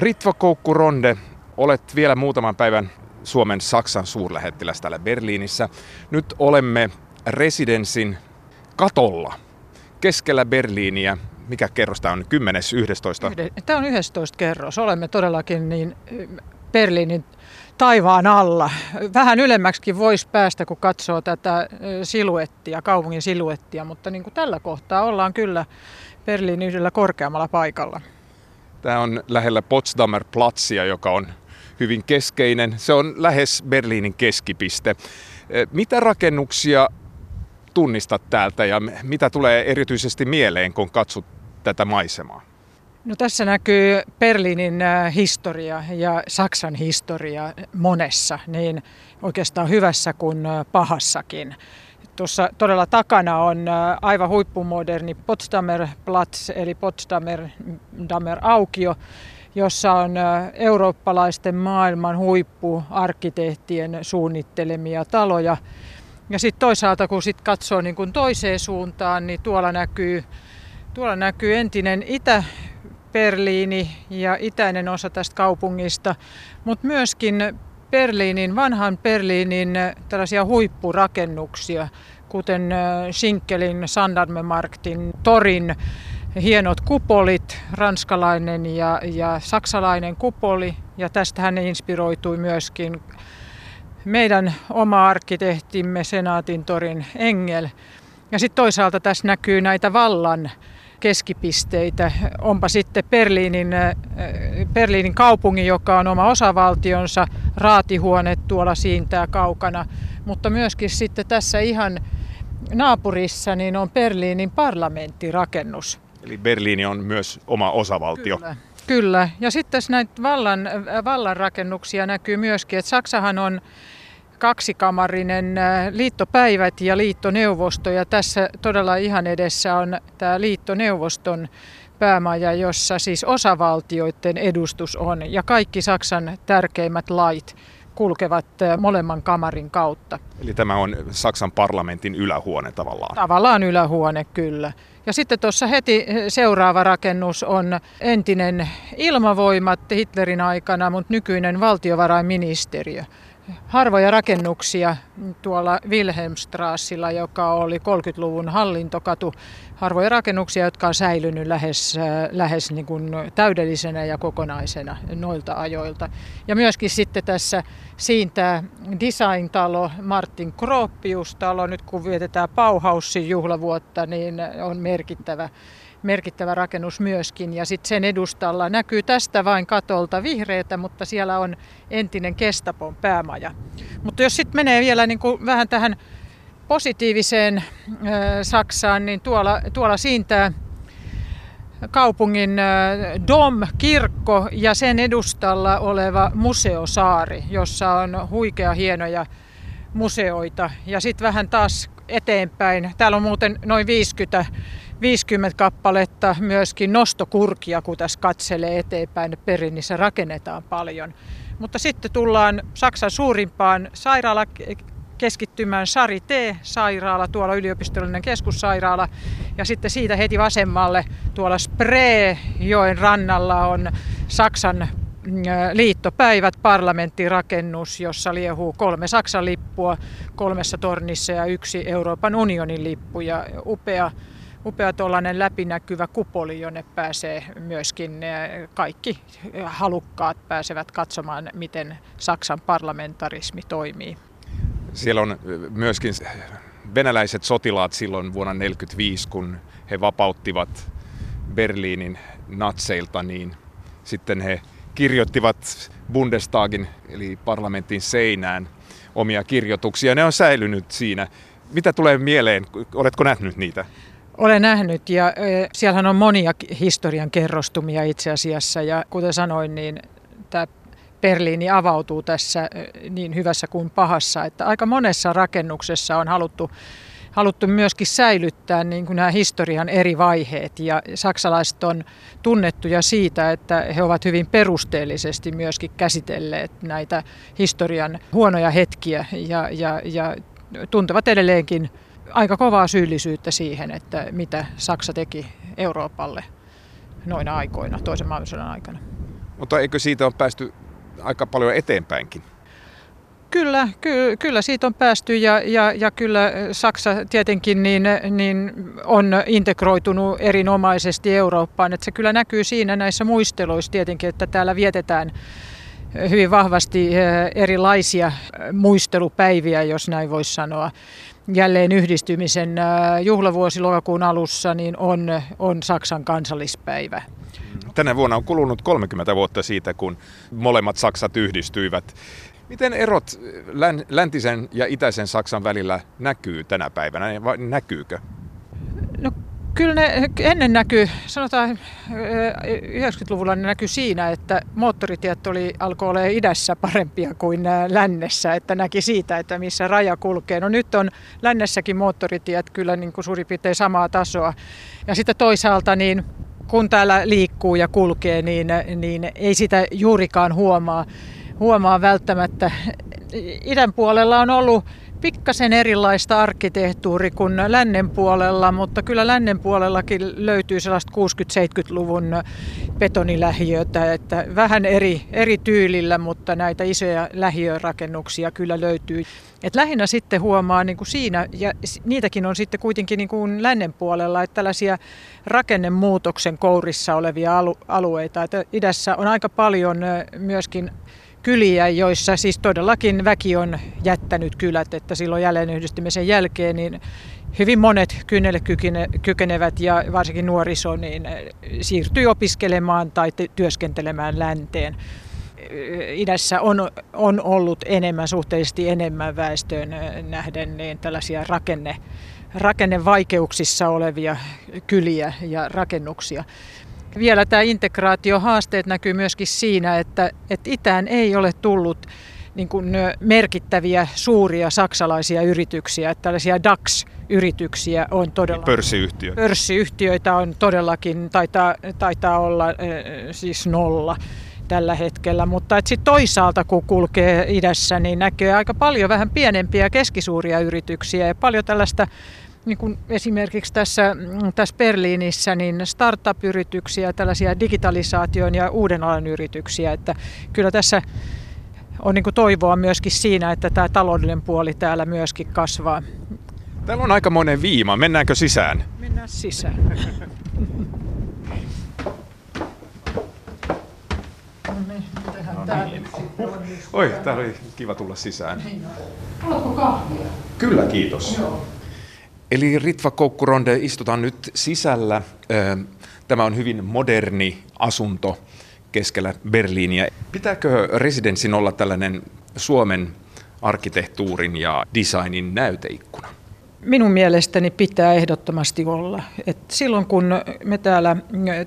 Ritva Koukku-Ronde, olet vielä muutaman päivän Suomen Saksan suurlähettiläs täällä Berliinissä. Nyt olemme residensin katolla keskellä Berliiniä. Mikä kerros tämä on? 10. 11? Tämä on 11 kerros. Olemme todellakin niin Berliinin taivaan alla. Vähän ylemmäksikin voisi päästä, kun katsoo tätä siluettia, kaupungin siluettia, mutta niin kuin tällä kohtaa ollaan kyllä Berliinin yhdellä korkeammalla paikalla. Tämä on lähellä Potsdamer Platzia, joka on hyvin keskeinen. Se on lähes Berliinin keskipiste. Mitä rakennuksia tunnistat täältä ja mitä tulee erityisesti mieleen, kun katsot tätä maisemaa? No tässä näkyy Berliinin historia ja Saksan historia monessa, niin oikeastaan hyvässä kuin pahassakin. Tuossa todella takana on äh, aivan huippumoderni Potsdamer Platz eli Potsdamer Damer aukio, jossa on eurooppalaisten maailman huippuarkkitehtien suunnittelemia taloja. Ja sitten toisaalta kun sit katsoo niin kun toiseen suuntaan, niin tuolla näkyy, tuolla näkyy entinen Itä, Berliini ja itäinen osa tästä kaupungista, mutta myöskin Berliinin, vanhan Berliinin tällaisia huippurakennuksia, kuten Schinkelin, Sandarmemarktin, Torin hienot kupolit, ranskalainen ja, ja saksalainen kupoli. Ja tästähän ne inspiroitui myöskin meidän oma arkkitehtimme Senaatin torin Engel. Ja sitten toisaalta tässä näkyy näitä vallan keskipisteitä. Onpa sitten Berliinin, äh, Berliinin kaupungin, joka on oma osavaltionsa, raatihuone tuolla siintää kaukana, mutta myöskin sitten tässä ihan naapurissa niin on Berliinin parlamenttirakennus. Eli Berliini on myös oma osavaltio. Kyllä. Kyllä. Ja sitten näitä vallan, vallan rakennuksia näkyy myöskin, että Saksahan on kaksikamarinen äh, liittopäivät ja liittoneuvosto. Ja tässä todella ihan edessä on tämä liittoneuvoston päämaja, jossa siis osavaltioiden edustus on. Ja kaikki Saksan tärkeimmät lait kulkevat äh, molemman kamarin kautta. Eli tämä on Saksan parlamentin ylähuone tavallaan? Tavallaan ylähuone, kyllä. Ja sitten tuossa heti seuraava rakennus on entinen ilmavoimat Hitlerin aikana, mutta nykyinen valtiovarainministeriö harvoja rakennuksia tuolla Wilhelmstrassilla, joka oli 30-luvun hallintokatu. Harvoja rakennuksia, jotka on säilynyt lähes, äh, lähes niin kuin täydellisenä ja kokonaisena noilta ajoilta. Ja myöskin sitten tässä siintää design-talo, Martin Krooppius-talo. Nyt kun vietetään Bauhausin juhlavuotta, niin on merkittävä merkittävä rakennus myöskin. Ja sitten sen edustalla näkyy tästä vain katolta vihreätä, mutta siellä on entinen Kestapon päämaja. Mutta jos sitten menee vielä niin kuin vähän tähän positiiviseen äh, Saksaan, niin tuolla, tuolla siintää kaupungin Dom-kirkko ja sen edustalla oleva museosaari, jossa on huikea hienoja museoita. Ja sitten vähän taas eteenpäin. Täällä on muuten noin 50 50 kappaletta myöskin nostokurkia, kun tässä katselee eteenpäin. Perinissä rakennetaan paljon. Mutta sitten tullaan Saksan suurimpaan sairaala keskittymään Charité-sairaala, tuolla yliopistollinen keskussairaala. Ja sitten siitä heti vasemmalle tuolla Spree-joen rannalla on Saksan mm, liittopäivät, parlamenttirakennus, jossa liehuu kolme Saksan lippua kolmessa tornissa ja yksi Euroopan unionin lippu. Ja upea upea tuollainen läpinäkyvä kupoli, jonne pääsee myöskin eh, kaikki halukkaat pääsevät katsomaan, miten Saksan parlamentarismi toimii. Siellä on eh, myöskin venäläiset sotilaat silloin vuonna 1945, kun he vapauttivat Berliinin natseilta, niin sitten he kirjoittivat Bundestagin eli parlamentin seinään omia kirjoituksia. Ne on säilynyt siinä. Mitä tulee mieleen? Oletko nähnyt niitä? Olen nähnyt ja siellähän on monia historian kerrostumia itse asiassa ja kuten sanoin, niin tämä Berliini avautuu tässä niin hyvässä kuin pahassa, että aika monessa rakennuksessa on haluttu, haluttu myöskin säilyttää niin kuin nämä historian eri vaiheet ja saksalaiset on tunnettuja siitä, että he ovat hyvin perusteellisesti myöskin käsitelleet näitä historian huonoja hetkiä ja, ja, ja tuntevat edelleenkin aika kovaa syyllisyyttä siihen, että mitä Saksa teki Euroopalle noina aikoina, toisen maailmansodan aikana. Mutta eikö siitä ole päästy aika paljon eteenpäinkin? Kyllä, ky, kyllä siitä on päästy ja, ja, ja kyllä Saksa tietenkin niin, niin on integroitunut erinomaisesti Eurooppaan. Että se kyllä näkyy siinä näissä muisteluissa tietenkin, että täällä vietetään hyvin vahvasti eh, erilaisia eh, muistelupäiviä, jos näin voisi sanoa. Jälleen yhdistymisen eh, juhlavuosi lokakuun alussa niin on, on Saksan kansallispäivä. Tänä vuonna on kulunut 30 vuotta siitä, kun molemmat Saksat yhdistyivät. Miten erot läntisen ja itäisen Saksan välillä näkyy tänä päivänä, vai näkyykö? No Kyllä ne ennen näkyy, sanotaan 90-luvulla ne näkyy siinä, että moottoritiet oli, alkoi olla idässä parempia kuin lännessä, että näki siitä, että missä raja kulkee. No nyt on lännessäkin moottoritiet kyllä niin kuin suurin piirtein samaa tasoa. Ja sitten toisaalta niin kun täällä liikkuu ja kulkee, niin, niin ei sitä juurikaan huomaa, huomaa välttämättä. Idän puolella on ollut pikkasen erilaista arkkitehtuuri kuin lännen puolella, mutta kyllä lännen puolellakin löytyy sellaista 60-70-luvun betonilähiötä, että vähän eri, eri tyylillä, mutta näitä isoja lähiörakennuksia kyllä löytyy. Et lähinnä sitten huomaa niin kuin siinä, ja niitäkin on sitten kuitenkin niin kuin lännen puolella, että tällaisia rakennemuutoksen kourissa olevia alueita. Että idässä on aika paljon myöskin kyliä, joissa siis todellakin väki on jättänyt kylät, että silloin jälleen yhdistymisen jälkeen niin hyvin monet kynnelle kykenevät ja varsinkin nuoriso niin siirtyy opiskelemaan tai työskentelemään länteen. Idässä on, on ollut enemmän, suhteellisesti enemmän väestöön nähden niin tällaisia rakenne, rakennevaikeuksissa olevia kyliä ja rakennuksia. Vielä tämä integraatiohaasteet näkyy myöskin siinä, että, että itään ei ole tullut niin kuin merkittäviä suuria saksalaisia yrityksiä, että tällaisia DAX-yrityksiä on todella... Pörssiyhtiöitä. Pörssiyhtiöitä on todellakin, taitaa, taitaa olla siis nolla tällä hetkellä, mutta sitten toisaalta kun kulkee idässä, niin näkee aika paljon vähän pienempiä keskisuuria yrityksiä ja paljon tällaista niin kuin esimerkiksi tässä, mm, tässä Berliinissä niin startup-yrityksiä, tällaisia digitalisaation ja uuden alan yrityksiä, että kyllä tässä on niin kuin toivoa myöskin siinä, että tämä taloudellinen puoli täällä myöskin kasvaa. Täällä on aika monen viima. Mennäänkö sisään? Mennään sisään. No niin, Oi, täällä oli kiva tulla sisään. Haluatko kahvia? Kyllä, kiitos. Joo. Eli Ritva Koukkuronde, istutaan nyt sisällä. Tämä on hyvin moderni asunto keskellä Berliiniä. Pitääkö residenssin olla tällainen Suomen arkkitehtuurin ja designin näyteikkuna? Minun mielestäni pitää ehdottomasti olla. Et silloin kun me täällä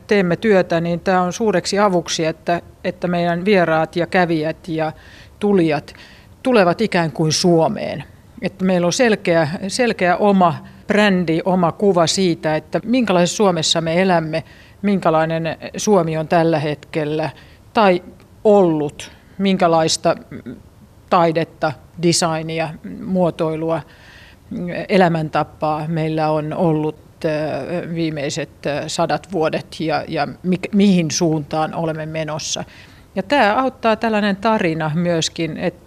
teemme työtä, niin tämä on suureksi avuksi, että, että meidän vieraat ja kävijät ja tulijat tulevat ikään kuin Suomeen. Että meillä on selkeä, selkeä oma brändi, oma kuva siitä, että minkälaisessa Suomessa me elämme, minkälainen Suomi on tällä hetkellä tai ollut, minkälaista taidetta, designia, muotoilua, elämäntapaa meillä on ollut äh, viimeiset äh, sadat vuodet ja, ja mi, mihin suuntaan olemme menossa. Ja tämä auttaa tällainen tarina myöskin, että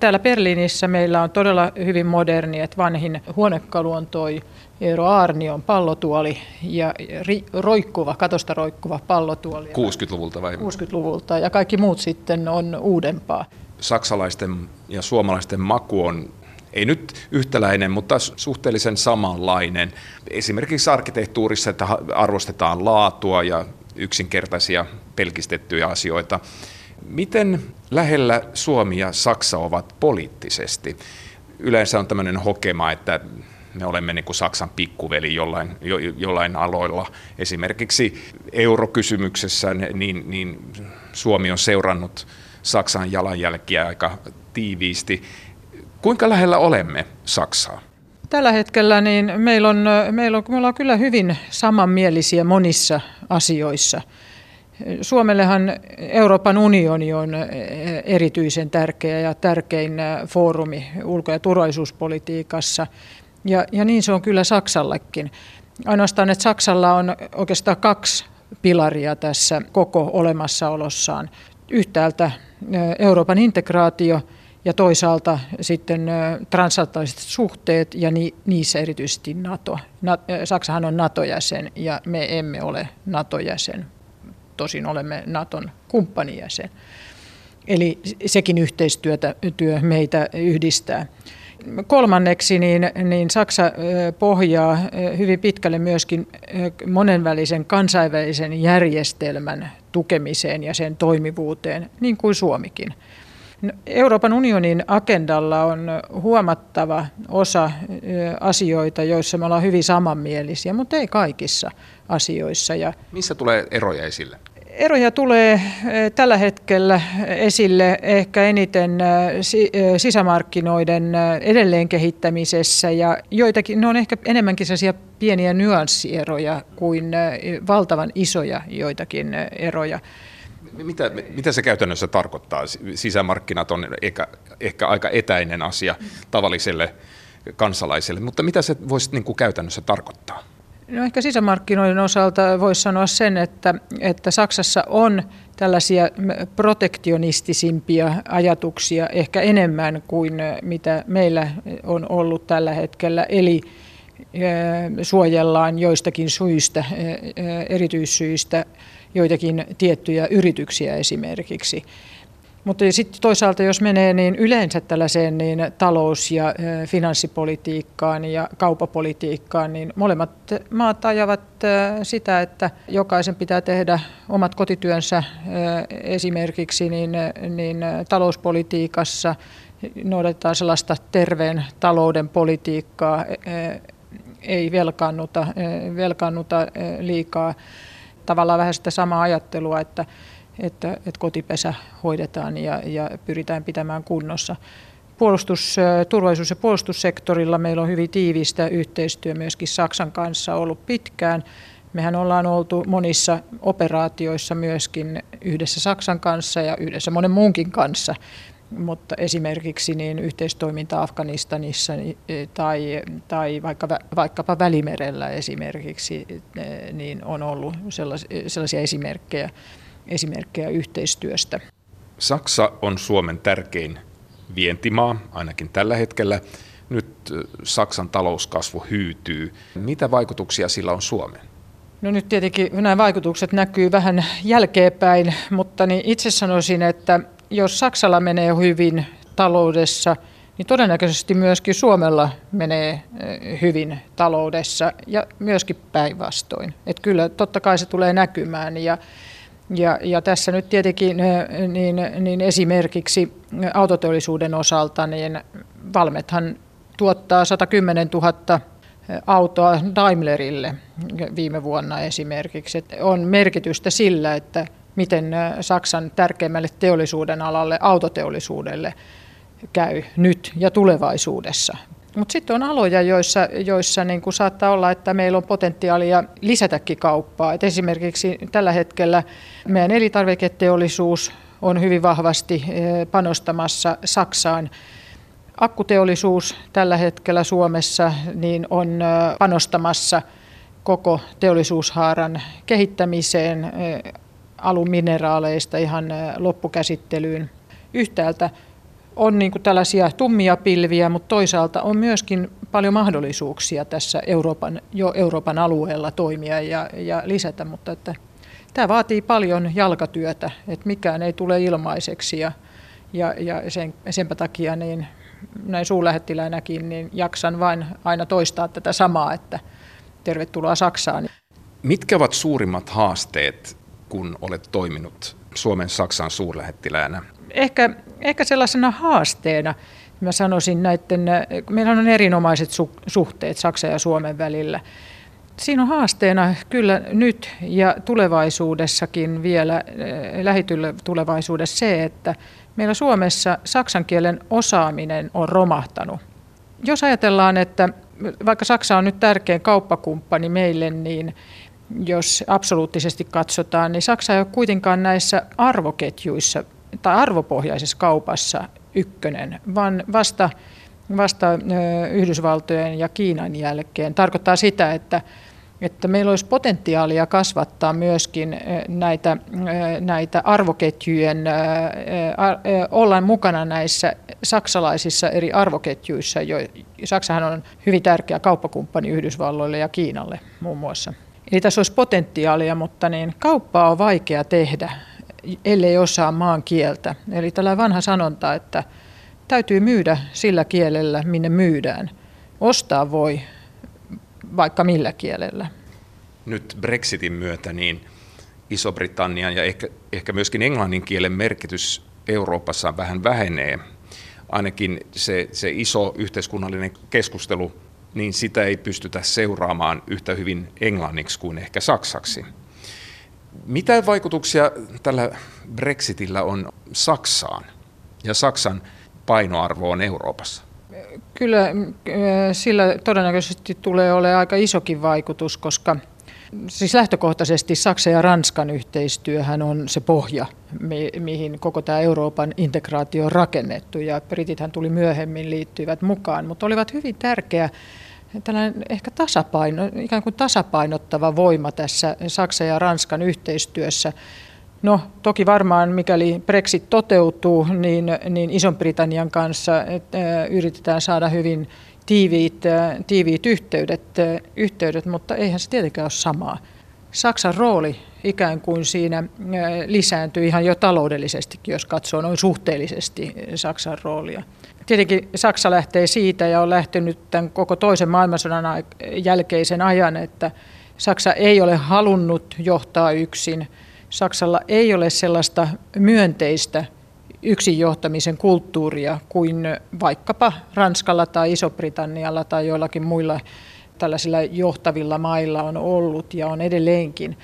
täällä Berliinissä meillä on todella hyvin moderni, että vanhin huonekalu on toi Eero Aarnion pallotuoli ja ri, roikkuva, katosta roikkuva pallotuoli. 60-luvulta vai? 60-luvulta ja kaikki muut sitten on uudempaa. Saksalaisten ja suomalaisten maku on ei nyt yhtäläinen, mutta suhteellisen samanlainen. Esimerkiksi arkkitehtuurissa, että arvostetaan laatua ja yksinkertaisia pelkistettyjä asioita. Miten lähellä Suomi ja Saksa ovat poliittisesti? Yleensä on tämmöinen hokema, että me olemme niin kuin Saksan pikkuveli jollain, jo, jollain aloilla. Esimerkiksi eurokysymyksessä niin, niin Suomi on seurannut Saksan jalanjälkiä aika tiiviisti. Kuinka lähellä olemme Saksaa? Tällä hetkellä niin meillä, on, meillä, on, meillä on kyllä hyvin samanmielisiä monissa asioissa. Suomellehan Euroopan unioni on erityisen tärkeä ja tärkein foorumi ulko- ja turvallisuuspolitiikassa. Ja, ja niin se on kyllä Saksallakin. Ainoastaan, että Saksalla on oikeastaan kaksi pilaria tässä koko olemassaolossaan. Yhtäältä Euroopan integraatio ja toisaalta sitten transatlanttiset suhteet ja niissä erityisesti NATO. Saksahan on NATO-jäsen ja me emme ole NATO-jäsen. Tosin olemme Naton kumppanijäsen. Eli sekin yhteistyötä työ meitä yhdistää. Kolmanneksi niin, niin Saksa pohjaa hyvin pitkälle myöskin monenvälisen kansainvälisen järjestelmän tukemiseen ja sen toimivuuteen, niin kuin Suomikin. No, Euroopan unionin agendalla on huomattava osa asioita, joissa me ollaan hyvin samanmielisiä, mutta ei kaikissa asioissa. Ja Missä tulee eroja esille? Eroja tulee tällä hetkellä esille ehkä eniten sisämarkkinoiden edelleen kehittämisessä ja joitakin, ne on ehkä enemmänkin sellaisia pieniä nyanssieroja kuin valtavan isoja joitakin eroja. Mitä, mitä se käytännössä tarkoittaa? Sisämarkkinat on ehkä, ehkä aika etäinen asia tavalliselle kansalaiselle, mutta mitä se voisi niin kuin käytännössä tarkoittaa? No ehkä sisämarkkinoiden osalta voisi sanoa sen, että, että Saksassa on tällaisia protektionistisimpia ajatuksia ehkä enemmän kuin mitä meillä on ollut tällä hetkellä. Eli suojellaan joistakin syistä, erityissyistä joitakin tiettyjä yrityksiä esimerkiksi. Mutta sitten toisaalta, jos menee niin yleensä tällaiseen niin talous- ja finanssipolitiikkaan ja kaupapolitiikkaan, niin molemmat maat ajavat sitä, että jokaisen pitää tehdä omat kotityönsä esimerkiksi niin, niin talouspolitiikassa noudatetaan sellaista terveen talouden politiikkaa, ei velkaannuta, velkaannuta liikaa. Tavallaan vähän sitä samaa ajattelua, että että, että kotipesä hoidetaan ja, ja pyritään pitämään kunnossa. Puolustus, turvallisuus- ja puolustussektorilla meillä on hyvin tiivistä yhteistyö myöskin Saksan kanssa ollut pitkään. Mehän ollaan oltu monissa operaatioissa myöskin yhdessä Saksan kanssa ja yhdessä monen muunkin kanssa, mutta esimerkiksi niin yhteistoiminta Afganistanissa e, tai, tai vaikka, vaikkapa Välimerellä esimerkiksi e, niin on ollut sellaisia, sellaisia esimerkkejä esimerkkejä yhteistyöstä. Saksa on Suomen tärkein vientimaa, ainakin tällä hetkellä. Nyt Saksan talouskasvu hyytyy. Mitä vaikutuksia sillä on Suomeen? No nyt tietenkin nämä vaikutukset näkyy vähän jälkeenpäin, mutta niin itse sanoisin, että jos Saksalla menee hyvin taloudessa, niin todennäköisesti myöskin Suomella menee hyvin taloudessa ja myöskin päinvastoin. Että kyllä totta kai se tulee näkymään ja ja, ja tässä nyt tietenkin niin, niin esimerkiksi autoteollisuuden osalta, niin Valmethan tuottaa 110 000 autoa Daimlerille viime vuonna esimerkiksi. Et on merkitystä sillä, että miten Saksan tärkeimmälle teollisuuden alalle, autoteollisuudelle, käy nyt ja tulevaisuudessa. Mutta sitten on aloja, joissa, joissa niin kuin saattaa olla, että meillä on potentiaalia lisätäkin kauppaa. Et esimerkiksi tällä hetkellä meidän elintarviketeollisuus on hyvin vahvasti eh, panostamassa Saksaan. Akkuteollisuus tällä hetkellä Suomessa niin on eh, panostamassa koko teollisuushaaran kehittämiseen eh, alumineraaleista ihan loppukäsittelyyn. Yhtäältä on niin kuin tällaisia tummia pilviä, mutta toisaalta on myöskin paljon mahdollisuuksia tässä Euroopan, jo Euroopan alueella toimia ja, ja lisätä, mutta että tämä vaatii paljon jalkatyötä, että mikään ei tule ilmaiseksi ja, ja, ja sen, senpä takia niin näin suulähettiläänäkin niin jaksan vain aina toistaa tätä samaa, että tervetuloa Saksaan. Mitkä ovat suurimmat haasteet, kun olet toiminut Suomen Saksan suurlähettiläänä? Ehkä, ehkä sellaisena haasteena mä sanoisin näiden, meillä on erinomaiset suhteet Saksan ja Suomen välillä. Siinä on haasteena kyllä nyt ja tulevaisuudessakin vielä, eh, lähitulevaisuudessa se, että meillä Suomessa saksan kielen osaaminen on romahtanut. Jos ajatellaan, että vaikka Saksa on nyt tärkein kauppakumppani meille, niin jos absoluuttisesti katsotaan, niin Saksa ei ole kuitenkaan näissä arvoketjuissa tai arvopohjaisessa kaupassa ykkönen, vaan vasta, vasta Yhdysvaltojen ja Kiinan jälkeen. Tarkoittaa sitä, että, että meillä olisi potentiaalia kasvattaa myöskin näitä, näitä arvoketjujen, olla mukana näissä saksalaisissa eri arvoketjuissa. Jo, Saksahan on hyvin tärkeä kauppakumppani Yhdysvalloille ja Kiinalle muun muassa. Eli tässä olisi potentiaalia, mutta niin kauppaa on vaikea tehdä, ellei osaa maan kieltä. Eli tällä vanha sanonta, että täytyy myydä sillä kielellä, minne myydään. Ostaa voi vaikka millä kielellä. Nyt Brexitin myötä niin Iso-Britannian ja ehkä, ehkä myöskin englannin kielen merkitys Euroopassa vähän vähenee. Ainakin se, se iso yhteiskunnallinen keskustelu, niin sitä ei pystytä seuraamaan yhtä hyvin englanniksi kuin ehkä saksaksi. Mitä vaikutuksia tällä Brexitillä on Saksaan ja Saksan painoarvoon Euroopassa? Kyllä sillä todennäköisesti tulee olemaan aika isokin vaikutus, koska siis lähtökohtaisesti Saksan ja Ranskan yhteistyöhän on se pohja, mihin koko tämä Euroopan integraatio on rakennettu. Ja Britithän tuli myöhemmin liittyivät mukaan, mutta olivat hyvin tärkeä tällainen ehkä tasapaino, ikään kuin tasapainottava voima tässä Saksan ja Ranskan yhteistyössä. No toki varmaan mikäli Brexit toteutuu, niin, niin Ison-Britannian kanssa että, yritetään saada hyvin tiiviit, tiiviit yhteydet, yhteydet, mutta eihän se tietenkään ole samaa. Saksan rooli ikään kuin siinä lisääntyy ihan jo taloudellisestikin, jos katsoo noin suhteellisesti Saksan roolia. Tietenkin Saksa lähtee siitä ja on lähtenyt tämän koko toisen maailmansodan jälkeisen ajan, että Saksa ei ole halunnut johtaa yksin. Saksalla ei ole sellaista myönteistä yksin johtamisen kulttuuria kuin vaikkapa Ranskalla tai Iso-Britannialla tai joillakin muilla tällaisilla johtavilla mailla on ollut ja on edelleenkin.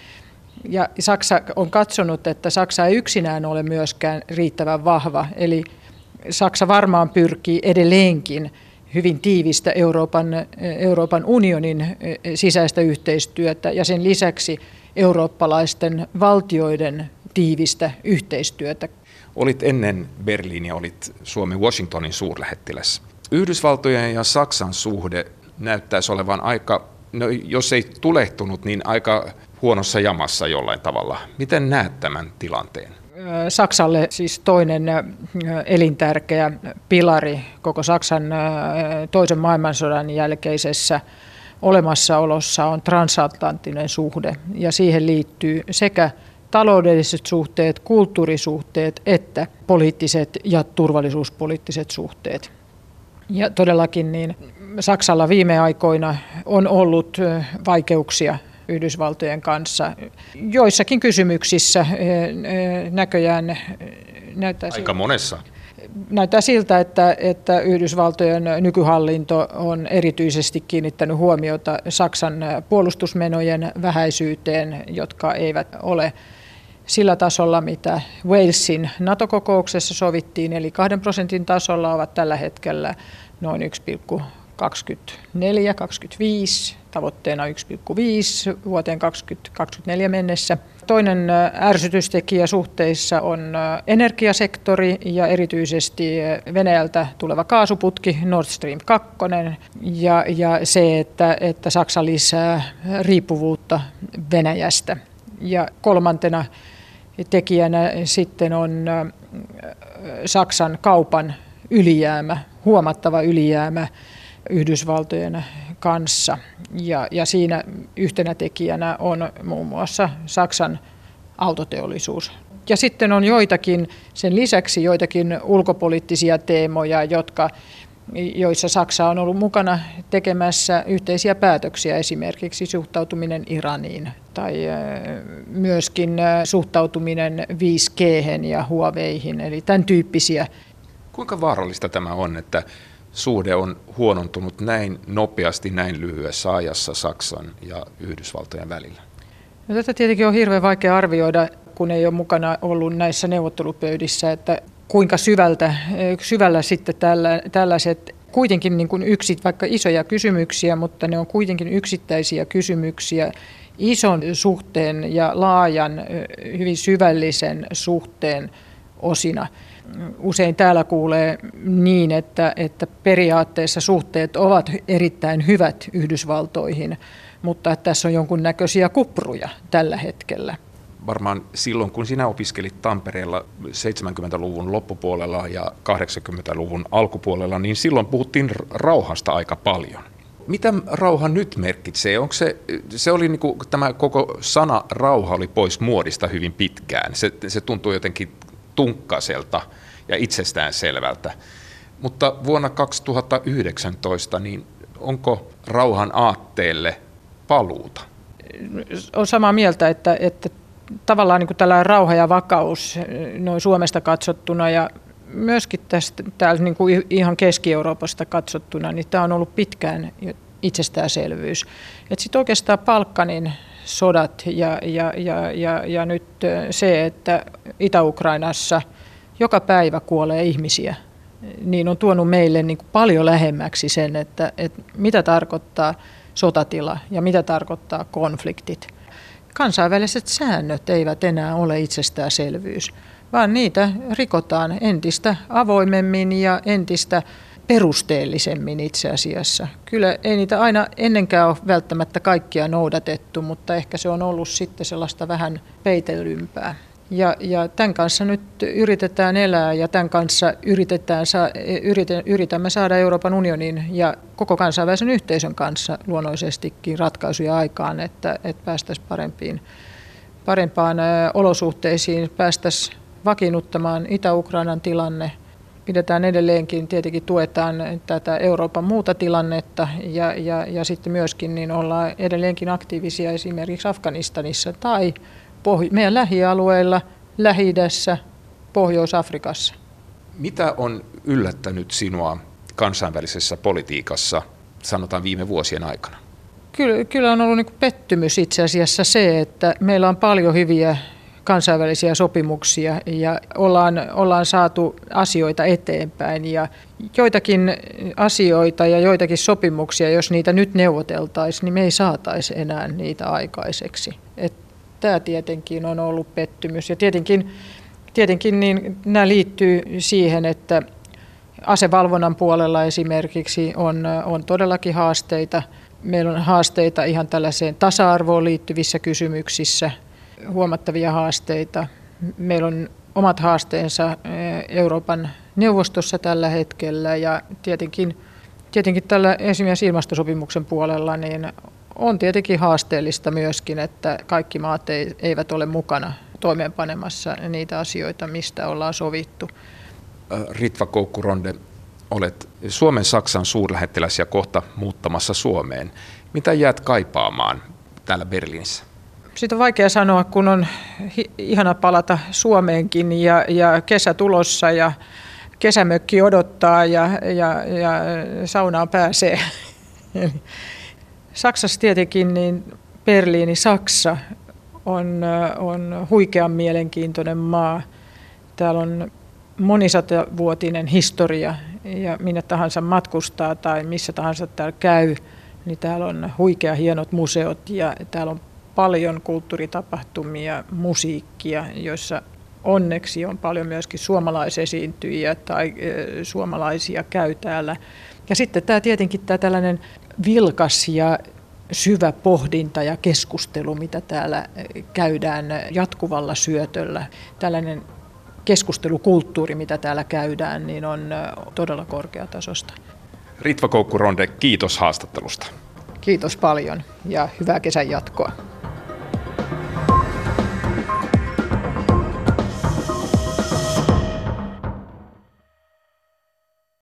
Ja Saksa on katsonut, että Saksa ei yksinään ole myöskään riittävän vahva, eli Saksa varmaan pyrkii edelleenkin hyvin tiivistä Euroopan, Euroopan unionin sisäistä yhteistyötä ja sen lisäksi eurooppalaisten valtioiden tiivistä yhteistyötä. Olit ennen Berliiniä, olit Suomen Washingtonin suurlähettiläs. Yhdysvaltojen ja Saksan suhde näyttäisi olevan aika, no jos ei tulehtunut, niin aika huonossa jamassa jollain tavalla. Miten näet tämän tilanteen? Saksalle siis toinen elintärkeä pilari koko Saksan toisen maailmansodan jälkeisessä olemassaolossa on transatlanttinen suhde ja siihen liittyy sekä taloudelliset suhteet, kulttuurisuhteet että poliittiset ja turvallisuuspoliittiset suhteet. Ja todellakin niin Saksalla viime aikoina on ollut vaikeuksia Yhdysvaltojen kanssa. Joissakin kysymyksissä näköjään näyttää Aika monessa. Näyttää siltä, että, että Yhdysvaltojen nykyhallinto on erityisesti kiinnittänyt huomiota Saksan puolustusmenojen vähäisyyteen, jotka eivät ole sillä tasolla, mitä Walesin NATO-kokouksessa sovittiin, eli 2 prosentin tasolla ovat tällä hetkellä noin 1,24-25, tavoitteena 1,5 vuoteen 2024 mennessä. Toinen ärsytystekijä suhteissa on energiasektori ja erityisesti Venäjältä tuleva kaasuputki Nord Stream 2 ja, ja se, että, että Saksa lisää riippuvuutta Venäjästä. Ja kolmantena tekijänä sitten on Saksan kaupan ylijäämä, huomattava ylijäämä Yhdysvaltojen kanssa. Ja, ja siinä yhtenä tekijänä on muun muassa Saksan autoteollisuus. Ja sitten on joitakin, sen lisäksi joitakin ulkopoliittisia teemoja, jotka joissa Saksa on ollut mukana tekemässä yhteisiä päätöksiä, esimerkiksi suhtautuminen Iraniin tai myöskin suhtautuminen 5G ja Huaweihin, eli tämän tyyppisiä. Kuinka vaarallista tämä on, että suhde on huonontunut näin nopeasti, näin lyhyessä ajassa Saksan ja Yhdysvaltojen välillä? No, tätä tietenkin on hirveän vaikea arvioida, kun ei ole mukana ollut näissä neuvottelupöydissä, että kuinka syvältä, syvällä sitten tällä, tällaiset kuitenkin niin kuin yksit, vaikka isoja kysymyksiä, mutta ne on kuitenkin yksittäisiä kysymyksiä ison suhteen ja laajan, hyvin syvällisen suhteen osina. Usein täällä kuulee niin, että, että periaatteessa suhteet ovat erittäin hyvät Yhdysvaltoihin, mutta että tässä on jonkunnäköisiä kupruja tällä hetkellä. Varmaan silloin, kun sinä opiskelit Tampereella 70-luvun loppupuolella ja 80-luvun alkupuolella, niin silloin puhuttiin rauhasta aika paljon. Mitä rauha nyt merkitsee? Onko se, se oli niin kuin, tämä koko sana rauha oli pois muodista hyvin pitkään. Se, se tuntuu jotenkin tunkkaiselta ja itsestään selvältä. Mutta vuonna 2019, niin onko rauhan aatteelle paluuta? On samaa mieltä, että, että tavallaan niin tällainen rauha ja vakaus noin Suomesta katsottuna ja myöskin tästä täällä niin kuin ihan Keski-Euroopasta katsottuna, niin tämä on ollut pitkään itsestäänselvyys. Sitten oikeastaan Palkkanin sodat ja, ja, ja, ja, ja nyt se, että Itä-Ukrainassa joka päivä kuolee ihmisiä, niin on tuonut meille niin kuin paljon lähemmäksi sen, että, että mitä tarkoittaa sotatila ja mitä tarkoittaa konfliktit. Kansainväliset säännöt eivät enää ole itsestäänselvyys, vaan niitä rikotaan entistä avoimemmin ja entistä perusteellisemmin itse asiassa. Kyllä ei niitä aina ennenkään ole välttämättä kaikkia noudatettu, mutta ehkä se on ollut sitten sellaista vähän peitelympää. Ja, ja tämän kanssa nyt yritetään elää ja tämän kanssa yritetään sa, yritämme saada Euroopan unionin ja koko kansainvälisen yhteisön kanssa luonnollisestikin ratkaisuja aikaan, että, että päästäisiin parempiin, parempaan olosuhteisiin, päästäisiin vakiinnuttamaan Itä-Ukrainan tilanne. Pidetään edelleenkin, tietenkin tuetaan tätä Euroopan muuta tilannetta ja, ja, ja sitten myöskin niin ollaan edelleenkin aktiivisia esimerkiksi Afganistanissa tai Pohj- meidän lähialueilla, lähi Pohjois-Afrikassa. Mitä on yllättänyt sinua kansainvälisessä politiikassa, sanotaan viime vuosien aikana? Kyllä, kyllä on ollut niin pettymys itse asiassa se, että meillä on paljon hyviä kansainvälisiä sopimuksia ja ollaan, ollaan saatu asioita eteenpäin. Ja joitakin asioita ja joitakin sopimuksia, jos niitä nyt neuvoteltaisiin, niin me ei saataisi enää niitä aikaiseksi. Et tämä tietenkin on ollut pettymys. Ja tietenkin, tietenkin niin nämä liittyy siihen, että asevalvonnan puolella esimerkiksi on, on todellakin haasteita. Meillä on haasteita ihan tällaiseen tasa-arvoon liittyvissä kysymyksissä, huomattavia haasteita. Meillä on omat haasteensa eh, Euroopan neuvostossa tällä hetkellä ja tietenkin, tietenkin tällä esimerkiksi ilmastosopimuksen puolella niin on tietenkin haasteellista myöskin, että kaikki maat eivät ole mukana toimeenpanemassa niitä asioita, mistä ollaan sovittu. Ritva Koukkuronde, olet Suomen Saksan suurlähettiläs ja kohta muuttamassa Suomeen. Mitä jäät kaipaamaan täällä Berliinissä? Siitä on vaikea sanoa, kun on ihana palata Suomeenkin ja, ja kesä tulossa ja kesämökki odottaa ja, ja, ja saunaan pääsee. Saksassa tietenkin niin Berliini, Saksa on, on huikean mielenkiintoinen maa. Täällä on monisatavuotinen historia ja minne tahansa matkustaa tai missä tahansa täällä käy, niin täällä on huikea hienot museot ja täällä on paljon kulttuuritapahtumia, musiikkia, joissa onneksi on paljon myöskin suomalaisesiintyjiä tai suomalaisia käy täällä. Ja sitten tämä tietenkin tämä tällainen vilkas ja syvä pohdinta ja keskustelu, mitä täällä käydään jatkuvalla syötöllä. Tällainen keskustelukulttuuri, mitä täällä käydään, niin on todella korkeatasosta. Ritva Koukkuronde, kiitos haastattelusta. Kiitos paljon ja hyvää kesän jatkoa.